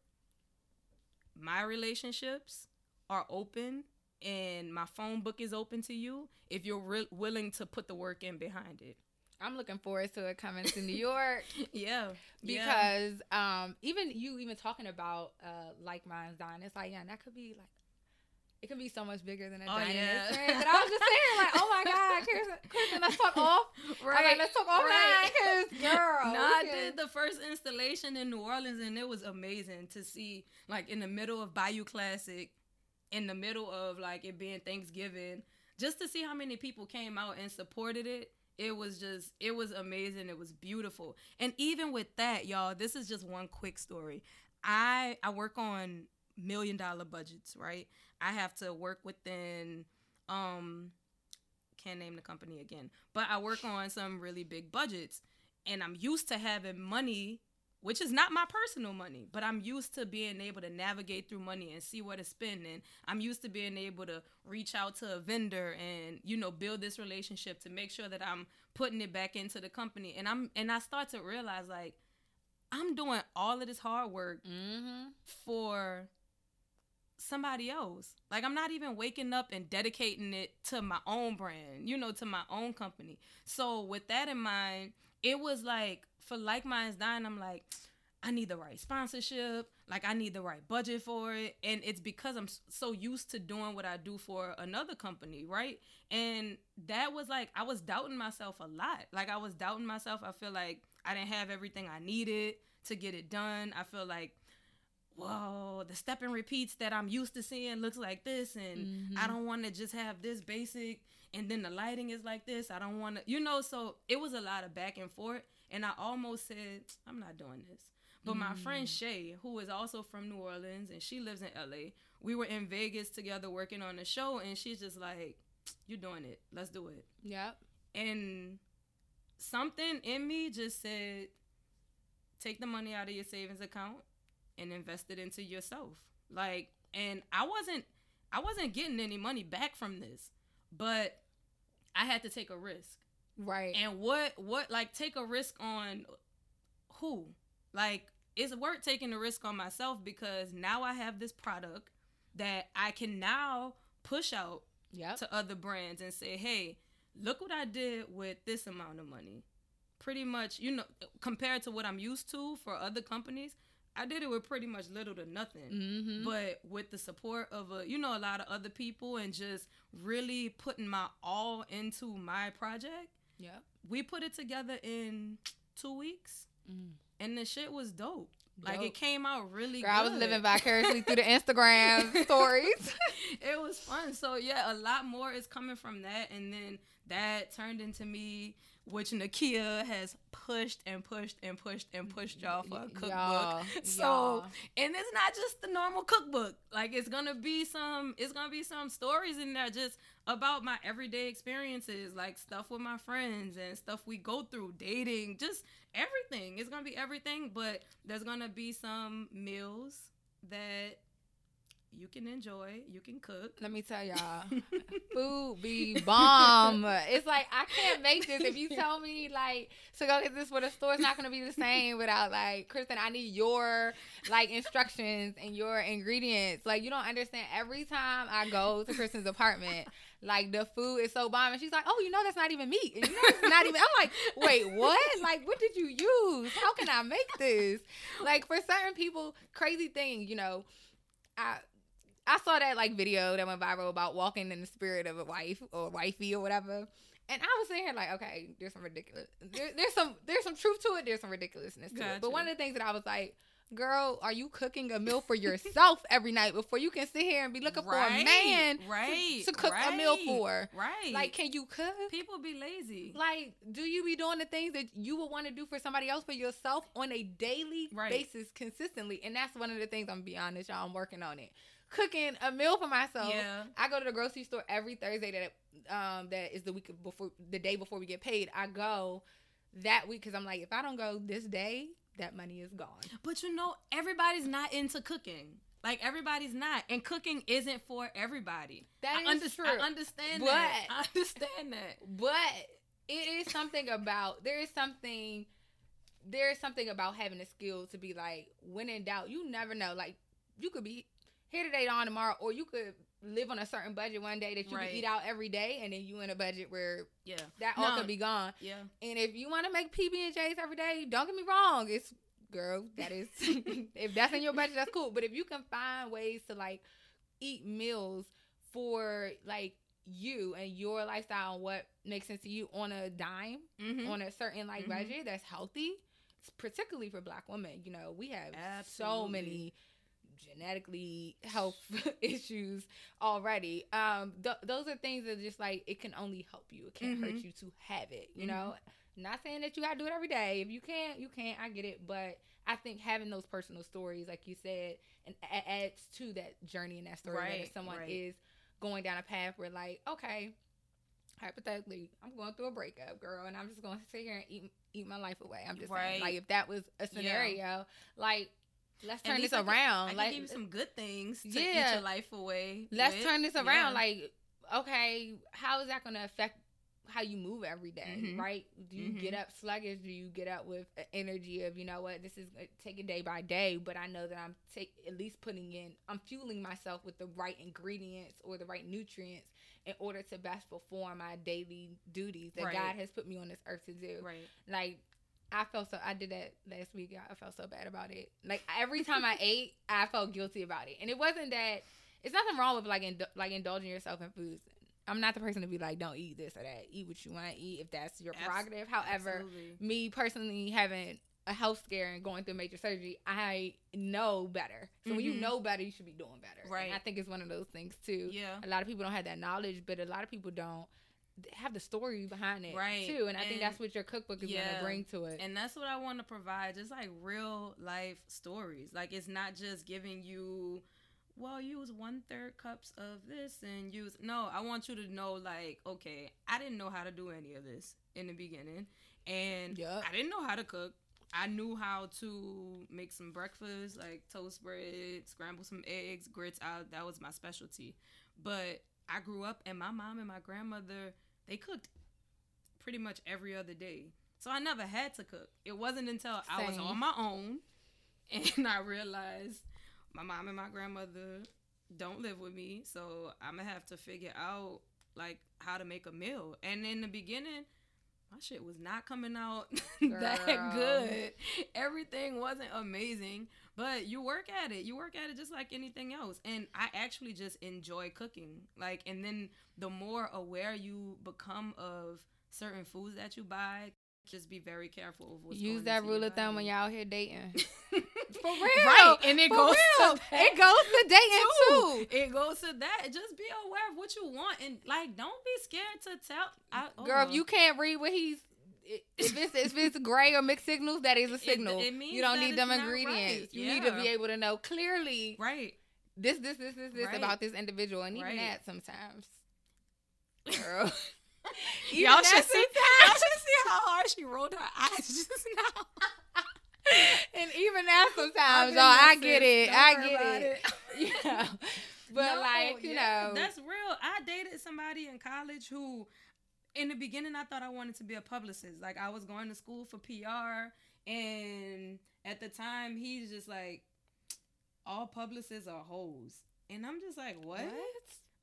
my relationships are open and my phone book is open to you if you're re- willing to put the work in behind it. I'm looking forward to it coming to New York. (laughs) yeah, because yeah. um, even you even talking about uh, like minds dine, it's like yeah, that could be like it can be so much bigger than a oh, yeah. (laughs) But I was just saying, like, oh my God, Kristin, (laughs) Kristin let's talk off. Right. Like, let's talk offline, right. because girl. No, I did the first installation in New Orleans, and it was amazing to see, like, in the middle of Bayou Classic, in the middle of like it being Thanksgiving, just to see how many people came out and supported it. It was just, it was amazing. It was beautiful. And even with that, y'all, this is just one quick story. I I work on million dollar budgets, right? I have to work within um can't name the company again, but I work on some really big budgets and I'm used to having money which is not my personal money, but I'm used to being able to navigate through money and see where to spend. And I'm used to being able to reach out to a vendor and, you know, build this relationship to make sure that I'm putting it back into the company. And I'm, and I start to realize like, I'm doing all of this hard work mm-hmm. for somebody else. Like I'm not even waking up and dedicating it to my own brand, you know, to my own company. So with that in mind, it was like for like minds dine, I'm like, I need the right sponsorship, like I need the right budget for it, and it's because I'm so used to doing what I do for another company, right? And that was like I was doubting myself a lot. Like I was doubting myself. I feel like I didn't have everything I needed to get it done. I feel like whoa, the step and repeats that I'm used to seeing looks like this, and mm-hmm. I don't want to just have this basic, and then the lighting is like this. I don't want to, you know. So it was a lot of back and forth, and I almost said, I'm not doing this. But mm. my friend mm. Shay, who is also from New Orleans and she lives in LA, we were in Vegas together working on the show, and she's just like, You're doing it. Let's do it. Yep. And something in me just said, Take the money out of your savings account and invest it into yourself. Like, and I wasn't I wasn't getting any money back from this, but I had to take a risk. Right. And what what like take a risk on who? Like it's worth taking a risk on myself because now I have this product that I can now push out yep. to other brands and say, "Hey, look what I did with this amount of money." Pretty much, you know, compared to what I'm used to for other companies, I did it with pretty much little to nothing. Mm-hmm. But with the support of a, you know, a lot of other people and just really putting my all into my project. Yeah. We put it together in two weeks. Mm. And the shit was dope. dope. Like it came out really Girl, good. I was living vicariously through the (laughs) Instagram stories. (laughs) it was fun. So yeah, a lot more is coming from that. And then that turned into me which Nakia has pushed and pushed and pushed and pushed y'all for a cookbook. Y'all, (laughs) so, y'all. and it's not just the normal cookbook. Like it's gonna be some, it's gonna be some stories in there just about my everyday experiences, like stuff with my friends and stuff we go through, dating, just everything. It's gonna be everything, but there's gonna be some meals that you can enjoy, you can cook. Let me tell y'all, (laughs) food be bomb. it's like I can't make this. If you (laughs) tell me like to go get this for the store, it's not gonna be the same without like Kristin. I need your like instructions and your ingredients. Like you don't understand. Every time I go to Kristin's apartment, like the food is so bomb, and she's like, "Oh, you know that's not even meat, and you know it's not even." I'm like, "Wait, what? Like, what did you use? How can I make this?" Like for certain people, crazy thing, you know. I I saw that like video that went viral about walking in the spirit of a wife or wifey or whatever. And I was sitting here like, okay, there's some ridiculous. There, there's some there's some truth to it. There's some ridiculousness to gotcha. it. But one of the things that I was like, girl, are you cooking a meal for yourself every night before you can sit here and be looking for a man right, to, to cook right, a meal for? Right. Like, can you cook? People be lazy. Like, do you be doing the things that you would want to do for somebody else for yourself on a daily Right. basis consistently? And that's one of the things I'm gonna be honest, y'all. I'm working on it. Cooking a meal for myself. yeah. I go to the grocery store every Thursday that um that is the week before the day before we get paid. I go that week because I'm like, if I don't go this day, that money is gone. But you know, everybody's not into cooking. Like everybody's not, and cooking isn't for everybody. That I, is underst- true. I understand But- that. I understand that. But it is something about there is something there is something about having a skill to be like when in doubt, you never know. Like you could be here today, on tomorrow, or you could live on a certain budget one day that you Right. can eat out every day, and then you in a budget where Yeah, that all No. could be gone. yeah. And if you want to make PB and J's every day, don't get me wrong, it's girl, that is (laughs) (laughs) if that's in your budget, that's cool. But if you can find ways to like eat meals for like you and your lifestyle and what makes sense to you on a dime, Mm-hmm. on a certain like Mhm. budget that's healthy, particularly for black women, you know, we have so many genetically health (laughs) issues already. Um, th- those are things that just like it can only help you. It can't hurt Mhm. you to have it. You Mhm. know, not saying that you gotta do it every day. If you can't, you can't. I get it, but I think having those personal stories, like you said, and a- adds to that journey and that story. that if someone right. is going down a path where, like, okay, hypothetically, I'm going through a breakup, girl, and I'm just going to sit here and eat eat my life away. I'm just saying, like, if that was a scenario, like, let's turn this around. Like, give you some good things to Yeah. eat your life away. let's with. turn this Yeah. around. Like, okay, how is that going to affect how you move every day, Mhm. right? Do you get Mhm. up sluggish? Do you get up with energy of, you know what, this is uh, take it day by day, but I know that I'm take, at least putting in, I'm fueling myself with the right ingredients or the right nutrients in order to best perform my daily duties that Right. God has put me on this earth to do. right. Like, I felt so. I did that last week. I felt so bad about it. Like every time I (laughs) ate, I felt guilty about it, and it wasn't that. It's nothing wrong with like ind- like indulging yourself in foods. I'm not the person to be like, don't eat this or that. Eat what you want to eat if that's your prerogative. However, Absolutely. me personally having a health scare and going through major surgery, I know better. So when you Mhm. know better, you should be doing better. And Right. I think it's one of those things too. Yeah. A lot of people don't have that knowledge, but a lot of people don't have the story behind it Right. too. And I think that's what your cookbook is Yeah. gonna bring to it. And that's what I want to provide, just like real life stories. Like it's not just giving you, well, use one third cups of this and use. No, I want you to know, like, okay, I didn't know how to do any of this in the beginning, and Yup. I didn't know how to cook. I knew how to make some breakfast, like toast bread, scramble some eggs, grits out. That was my specialty. But I grew up, and my mom and my grandmother they cooked pretty much every other day. So I never had to cook. It wasn't until I was on my own (laughs) and I realized my mom and my grandmother don't live with me, so I'm gonna have to figure out like how to make a meal. And in the beginning, my shit was not coming out (laughs) that good. Everything wasn't amazing, but you work at it. You work at it just like anything else. And I actually just enjoy cooking. Like, and then the more aware you become of certain foods that you buy, just be very careful of what's Use that rule of thumb when y'all out here dating. (laughs) For real. right? And it For goes real. to that It goes to dating too. It goes to that. Just be aware of what you want, and like, don't be scared to tell. I, oh Girl, oh. if you can't read what he's if it's if it's gray or mixed signals, that is a signal. it means you don't that need them ingredients. right. You need to be able to know clearly right, this, this, this, this, this Right. about this individual, and even Right. that sometimes. (laughs) Girl. Y'all should see. sometimes. Y'all should see how hard she rolled her eyes (laughs) just now. (laughs) and even that sometimes, been y'all, I get it. Don't I get about it. Yeah. But No, like, you yeah, know, that's real. I dated somebody in college who, in the beginning, I thought I wanted to be a publicist. Like I was going to school for PR, and at the time, he's just like, all publicists are hoes, and I'm just like, what?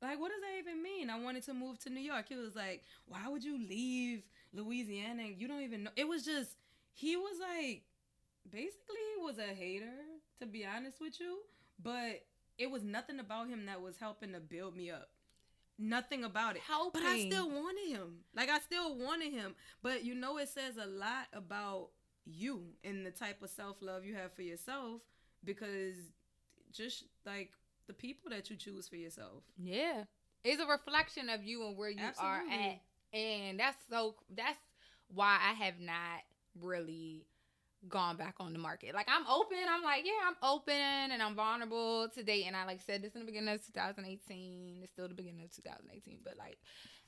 Like, what does that even mean? I wanted to move to New York. He was like, why would you leave Louisiana? and You don't even know. It was just, he was like, basically, he was a hater, to be honest with you. But it was nothing about him that was helping to build me up. Nothing about it. Helping. But I still wanted him. Like, I still wanted him. But you know, it says a lot about you and the type of self love you have for yourself because just like the people that you choose for yourself. Yeah. It's a reflection of you and where you Absolutely. are at. And that's so that's why I have not really gone back on the market. Like I'm open. I'm like, yeah, I'm open and I'm vulnerable to date. And I like said this in the beginning of 2018. It's still the beginning of 2018. But like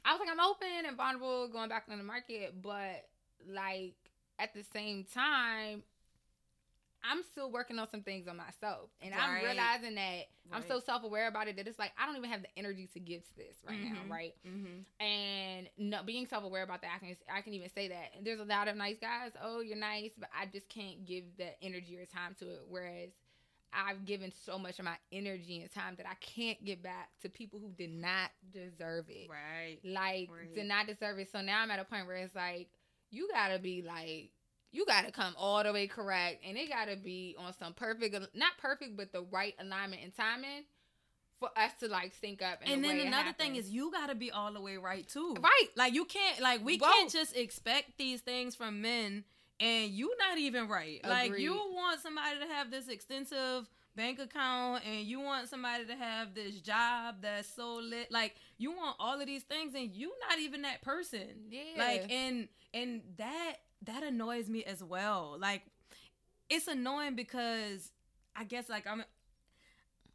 I was like, I'm open and vulnerable going back on the market. But like at the same time, I'm still working on some things on myself, and right. I'm realizing that right. I'm so self aware about it that it's like I don't even have the energy to give to this right mm-hmm. now, right? Mm-hmm. And no, being self aware about that, I can I can even say that. And there's a lot of nice guys. Oh, you're nice, but I just can't give the energy or time to it. Whereas I've given so much of my energy and time that I can't give back to people who did not deserve it. Right. Like right. did not deserve it. So now I'm at a point where it's like you gotta be like you got to come all the way correct and it got to be on some perfect not perfect but the right alignment and timing for us to like sync up and then another thing is you got to be all the way right too. Right. Like you can't like we Both. can't just expect these things from men and you not even right. Agreed. like you want somebody to have this extensive bank account and you want somebody to have this job that's so lit. Like you want all of these things and you not even that person. Yeah. like and and that that annoys me as well. Like it's annoying because I guess like I'm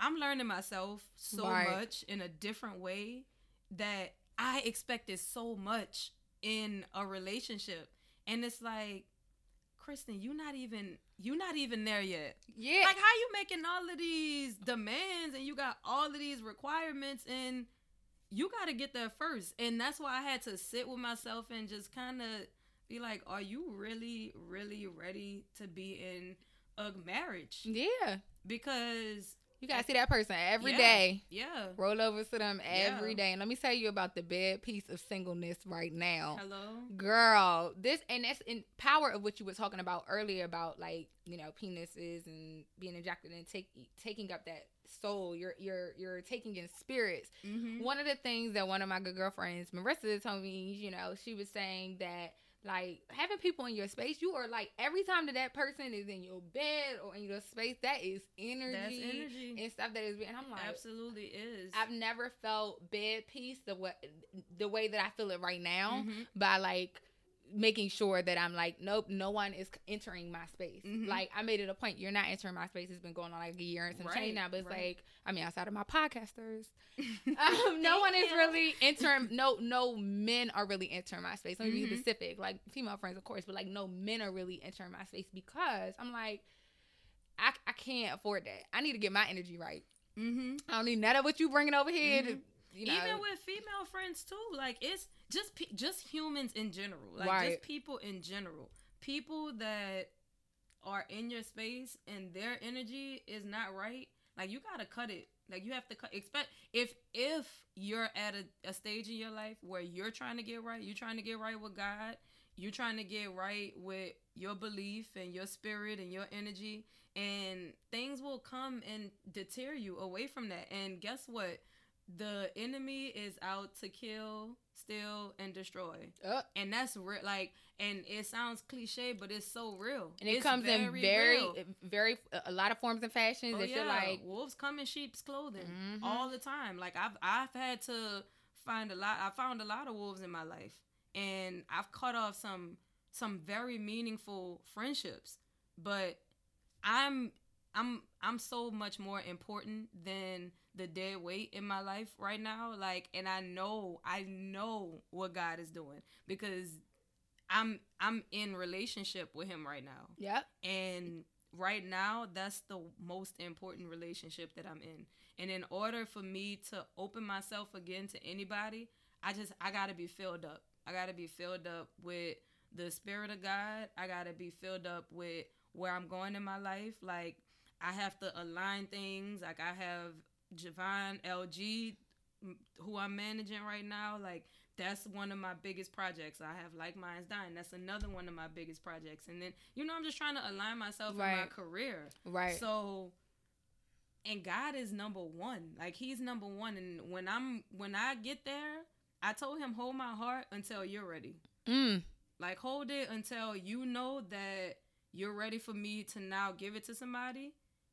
I'm learning myself so right. much in a different way that I expected so much in a relationship. And it's like, Kristin, you're not even you're not even there yet. Yeah. Like how you making all of these demands and you got all of these requirements and you got to get there first. And that's why I had to sit with myself and just kind of be like, are you really, really ready to be in a marriage? Yeah. Because you gotta see that person every yeah, day. yeah, Roll over to them every yeah. day. And let me tell you about the bad piece of singleness right now. Hello? Girl. This and that's in power of what you were talking about earlier about like, you know, penises and being injected and take, taking up that soul. You're you're you're taking in spirits. Mm-hmm. One of the things that one of my good girlfriends, Marissa, told me, you know, she was saying that like having people in your space, you are like every time that that person is in your bed or in your space, that is energy, That's energy. and stuff that is. And I'm like, absolutely is. I've never felt bed peace the way the way that I feel it right now mm-hmm. by like making sure that I'm like, nope, no one is entering my space. Mm-hmm. Like I made it a point, you're not entering my space. It's been going on like a year and some right, change now, but it's right. like, I mean, outside of my podcasters, (laughs) um, no one is really entering. No, no men are really entering my space. Let me mm-hmm. be specific, like female friends, of course, but like no men are really entering my space because I'm like, I, I can't afford that. I need to get my energy right. Mm-hmm. I don't need none of what you bringing over here. To, mm-hmm. You know. Even with female friends too, like it's just just humans in general, like right. just people in general, people that are in your space and their energy is not right. Like you gotta cut it. Like you have to cut. Expect if if you're at a, a stage in your life where you're trying to get right, you're trying to get right with God, you're trying to get right with your belief and your spirit and your energy, and things will come and deter you away from that. And guess what? The enemy is out to kill, steal, and destroy. Uh, and that's real. Like, and it sounds cliche, but it's so real. And it it's comes very in very, real. very a lot of forms and fashions. Oh, that yeah. like wolves come in sheep's clothing mm-hmm. all the time. Like I've I've had to find a lot. I found a lot of wolves in my life, and I've cut off some some very meaningful friendships. But I'm I'm I'm so much more important than the dead weight in my life right now like and i know i know what god is doing because i'm i'm in relationship with him right now. Yep. And right now that's the most important relationship that i'm in. And in order for me to open myself again to anybody i just i gotta be filled up. I gotta be filled up with the spirit of god. I gotta be filled up with where i'm going in my life. Like I have to align things. Like I have Javon LG, who I'm managing right now, like that's one of my biggest projects. I have Like Minds Dine. That's another one of my biggest projects. And then, you know, I'm just trying to align myself right. in my career. Right. So and God is number one. Like he's number one. And when I'm when I get there, I told him hold my heart until you're ready. Mm. Like hold it until you know that you're ready for me to now give it to somebody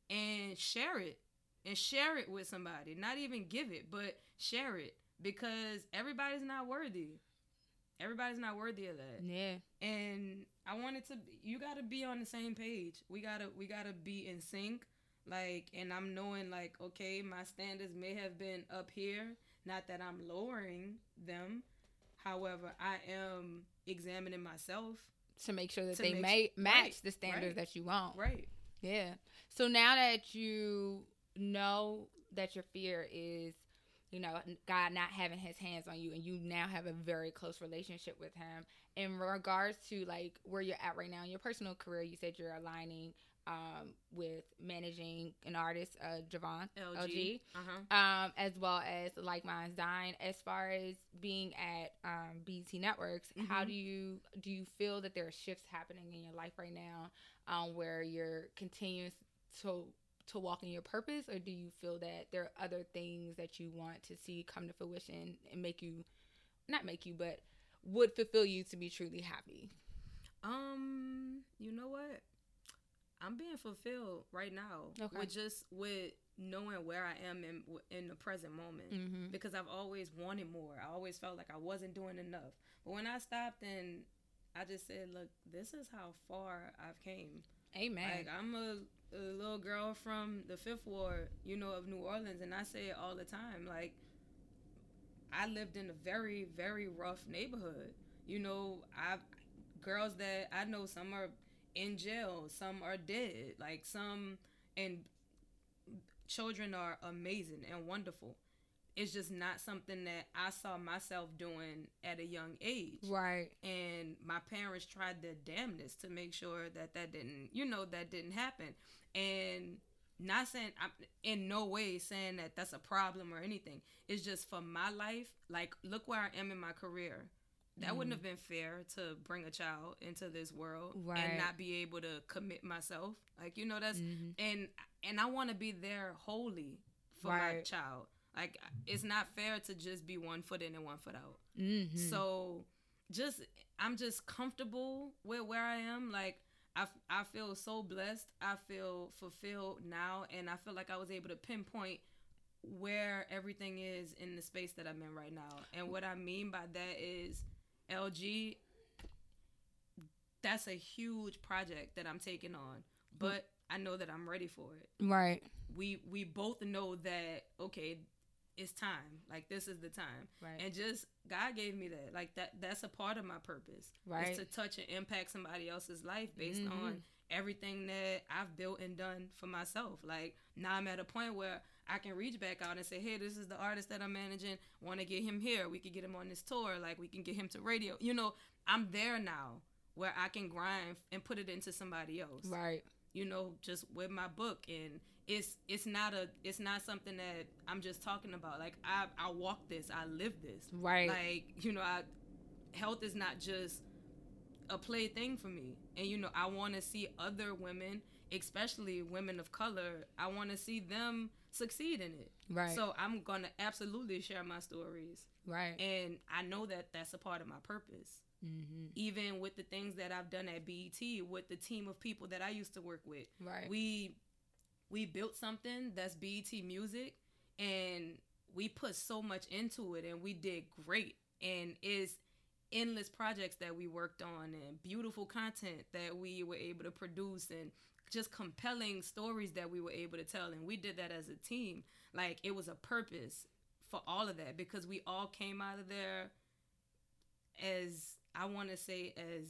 and share it and share it with somebody. Not even give it, but share it because everybody's not worthy. Everybody's not worthy of that. Yeah. And I wanted to you got to be on the same page. We got to we got to be in sync. Like and I'm knowing like okay, my standards may have been up here, not that I'm lowering them. However, I am examining myself to make sure that they make may match right, the standards right. that you want. right. Yeah. So now that you know that your fear is, you know, God not having his hands on you and you now have a very close relationship with him in regards to like where you're at right now in your personal career, you said you're aligning um, with managing an artist, uh, Javon LG. LG, Uh-huh. um, as well as Like Minds Dine. As far as being at um, BET Networks, how Mhm. do you do you feel that there are shifts happening in your life right now, um, where you're continuing to to walk in your purpose, or do you feel that there are other things that you want to see come to fruition and make you, not make you, but would fulfill you to be truly happy? Um, you know what? I'm being fulfilled right now Okay. with just with knowing where I am in in the present moment Mm-hmm. because I've always wanted more. I always felt like I wasn't doing enough. But when I stopped and I just said, "Look, this is how far I've came." Amen. Like I'm a, a little girl from the Fifth Ward, you know, of New Orleans, and I say it all the time. Like I lived in a very, very rough neighborhood. You know, I girls that I know some are in jail, some are dead, like some and children are amazing and wonderful. It's just not something that I saw myself doing at a young age. Right. and my parents tried their damnedest to make sure that that didn't you know that didn't happen. And not saying i'm in no way saying that that's a problem or anything. It's just for my life like look where i am in my career. That wouldn't have been fair to bring a child into this world Right. and not be able to commit myself. Like you know that's Mhm. and and i want to be there wholly for my child like it's not fair to just be one foot in and one foot out Mhm. so just I'm just comfortable with where I am. Like I, I feel so blessed. I feel fulfilled now and I feel like I was able to pinpoint where everything is in the space that I'm in right now. And what I mean by that is LG that's a huge project that I'm taking on. But I know that I'm ready for it right. we we both know that okay it's time. Like this is the time. Right. and just god gave me that. Like that that's a part of my purpose. Right. is to touch and impact somebody else's life based Mhm. on everything that i've built and done for myself. Like now i'm at a point where i can reach back out and say hey this is the artist that i'm managing. Want to get him here. We could get him on this tour. Like we can get him to radio. You know i'm there now where i can grind and put it into somebody else. Right. you know just with my book and it's it's not a it's not something that i'm just talking about like i i walk this i live this Right. like you know i health is not just a play thing for me and you know i want to see other women especially women of color i want to see them succeed in it right. so i'm gonna absolutely share my stories right. and i know that that's a part of my purpose mm-hmm. even with the things that i've done at BET with the team of people that i used to work with Right. we we built something that's BET music and we put so much into it and we did great. And it's endless projects that we worked on and beautiful content that we were able to produce and just compelling stories that we were able to tell. And we did that as a team. Like it was a purpose for all of that because we all came out of there as I want to say as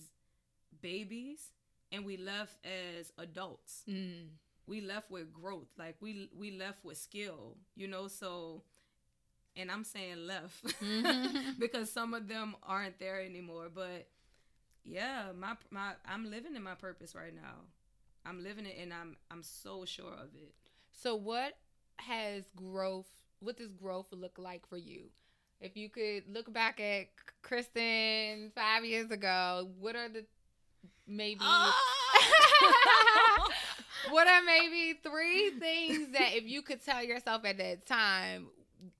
babies and we left as adults. Mm. We left with growth like we we left with skill you know so and i'm saying left (laughs) Mhm. because some of them aren't there anymore but yeah my my i'm living in my purpose right now i'm living it and i'm i'm so sure of it So what has growth what does growth look like for you? If you could look back at Kristin five years ago, what are the maybe (laughs) (laughs) what are maybe three things that if you could tell yourself at that time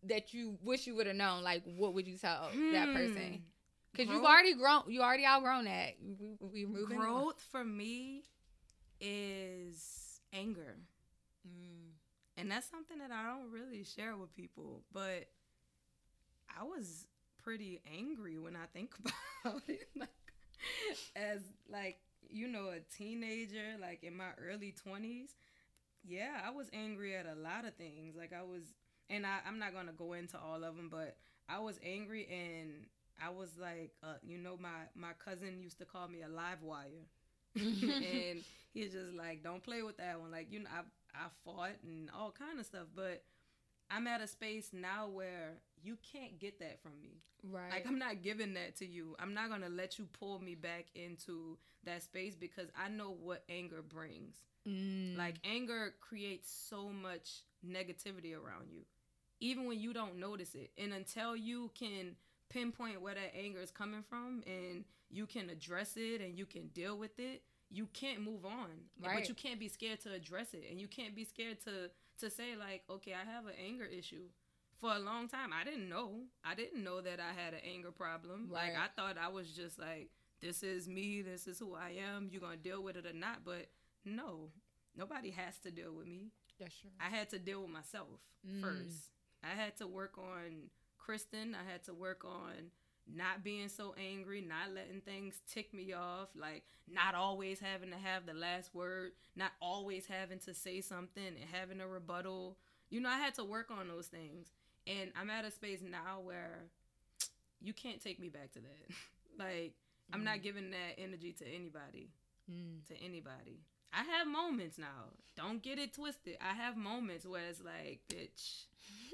that you wish you would have known, like what would you tell that person? Because you've already grown, you already outgrown that. We, we moving on. growth for me is anger. Mm. And that's something that I don't really share with people, but I was pretty angry when I think (laughs) about it. like as like, you know, a teenager, like in my early 20s, yeah, I was angry at a lot of things. Like I was and I, I'm not gonna go into all of them, but I was angry and I was like, uh, you know, my my cousin used to call me a live wire, (laughs) (laughs) and he's just like, don't play with that one. Like you know, I I fought and all kind of stuff, but I'm at a space now where you can't get that from me. Right. Like I'm not giving that to you. I'm not gonna let you pull me back into that space because I know what anger brings. Mm. Like anger creates so much negativity around you, even when you don't notice it. And until you can pinpoint where that anger is coming from and you can address it and you can deal with it, you can't move on. Right. But you can't be scared to address it and you can't be scared to to say like, okay, I have an anger issue. For a long time, I didn't know. I didn't know that I had an anger problem. Like I thought I was just like, this is me. This is who I am. You're gonna deal with it or not. But no, nobody has to deal with me. I had to deal with myself Mm. first. I had to work on Kristin. I had to work on not being so angry, not letting things tick me off, like not always having to have the last word, not always having to say something and having a rebuttal. You know, I had to work on those things. And I'm at a space now where you can't take me back to that. (laughs) like, I'm not giving that energy to anybody Mm. to anybody. I have moments now. Don't get it twisted. I have moments where it's like, bitch,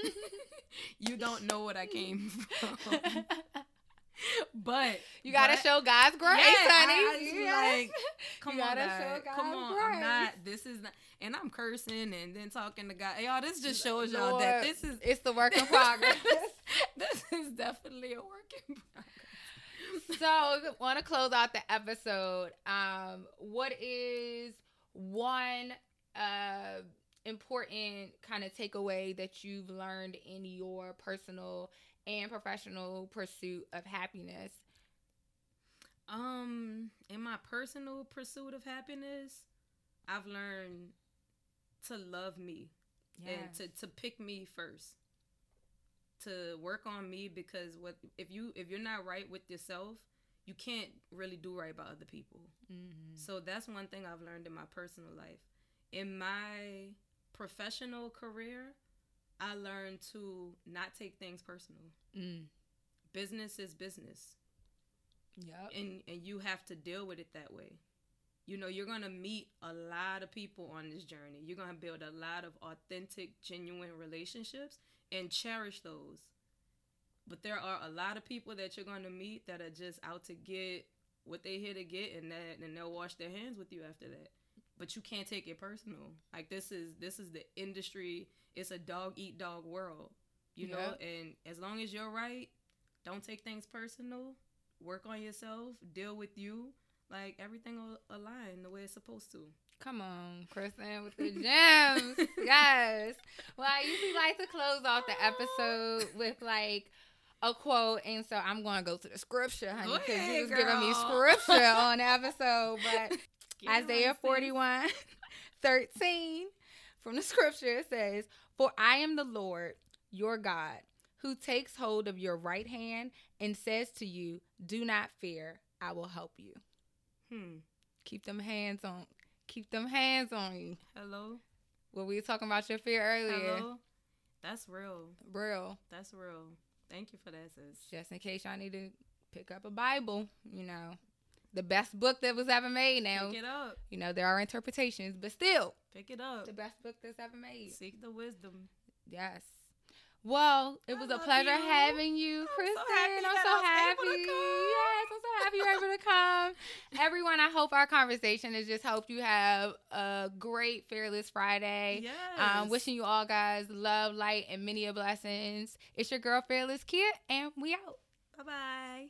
(laughs) (laughs) you don't know what I came from. But you gotta but- show God's grace, Yeah, honey. I- (laughs) Yes. like, come You on, gotta God. show come on. I'm not. This is not. And I'm cursing and then talking to God. Y'all, this just shows y'all that this is it's the work in (laughs) progress. (laughs) this is definitely a work in progress. so want to close out the episode um what is one uh important kind of takeaway that you've learned in your personal and professional pursuit of happiness Um, in my personal pursuit of happiness, I've learned to love me and to, to pick me first. To work on me because what if you if you're not right with yourself, you can't really do right by other people. Mhm. So that's one thing I've learned in my personal life. In my professional career, I learned to not take things personal. Mm. Business is business Yep. and and you have to deal with it that way. You know, you're gonna meet a lot of people on this journey. You're gonna build a lot of authentic, genuine relationships and cherish those. But there are a lot of people that you're gonna meet that are just out to get what they here to get, and that and they'll wash their hands with you after that. But you can't take it personal. Like this is this is the industry. It's a dog eat dog world. You know, and as long as you're right, don't take things personal work on yourself, deal with you, like everything will align the way it's supposed to. Come on, Kristin, with the gems. (laughs) yes. Well, I usually like to close off the episode with like a quote, and so I'm going to go to the scripture, honey, because you was giving me scripture on the episode. But Isaiah right, 41, (laughs) 13 from the scripture it says, For I am the Lord your God, who takes hold of your right hand and says to you, Do not fear, I will help you. Hmm. Keep them hands on. Keep them hands on you. Hello. What we were talking about your fear earlier. Hello. That's real. Real. That's real. Thank you for that, sis. Just in case y'all need to pick up a Bible, you know. The best book that was ever made now. Pick it up. You know, there are interpretations, but still, Pick it up. the best book that's ever made. Seek the wisdom. Yes. Well, it I was a pleasure you. having you, I'm so happy I'm so happy. able to come. Yes, I'm so happy you're able to come. (laughs) Everyone, I hope our conversation has just helped you have a great Fearless Friday. Yes. Um, wishing you all guys love, light, and many blessings. It's your girl, Fearless Kid, and we out. Bye bye.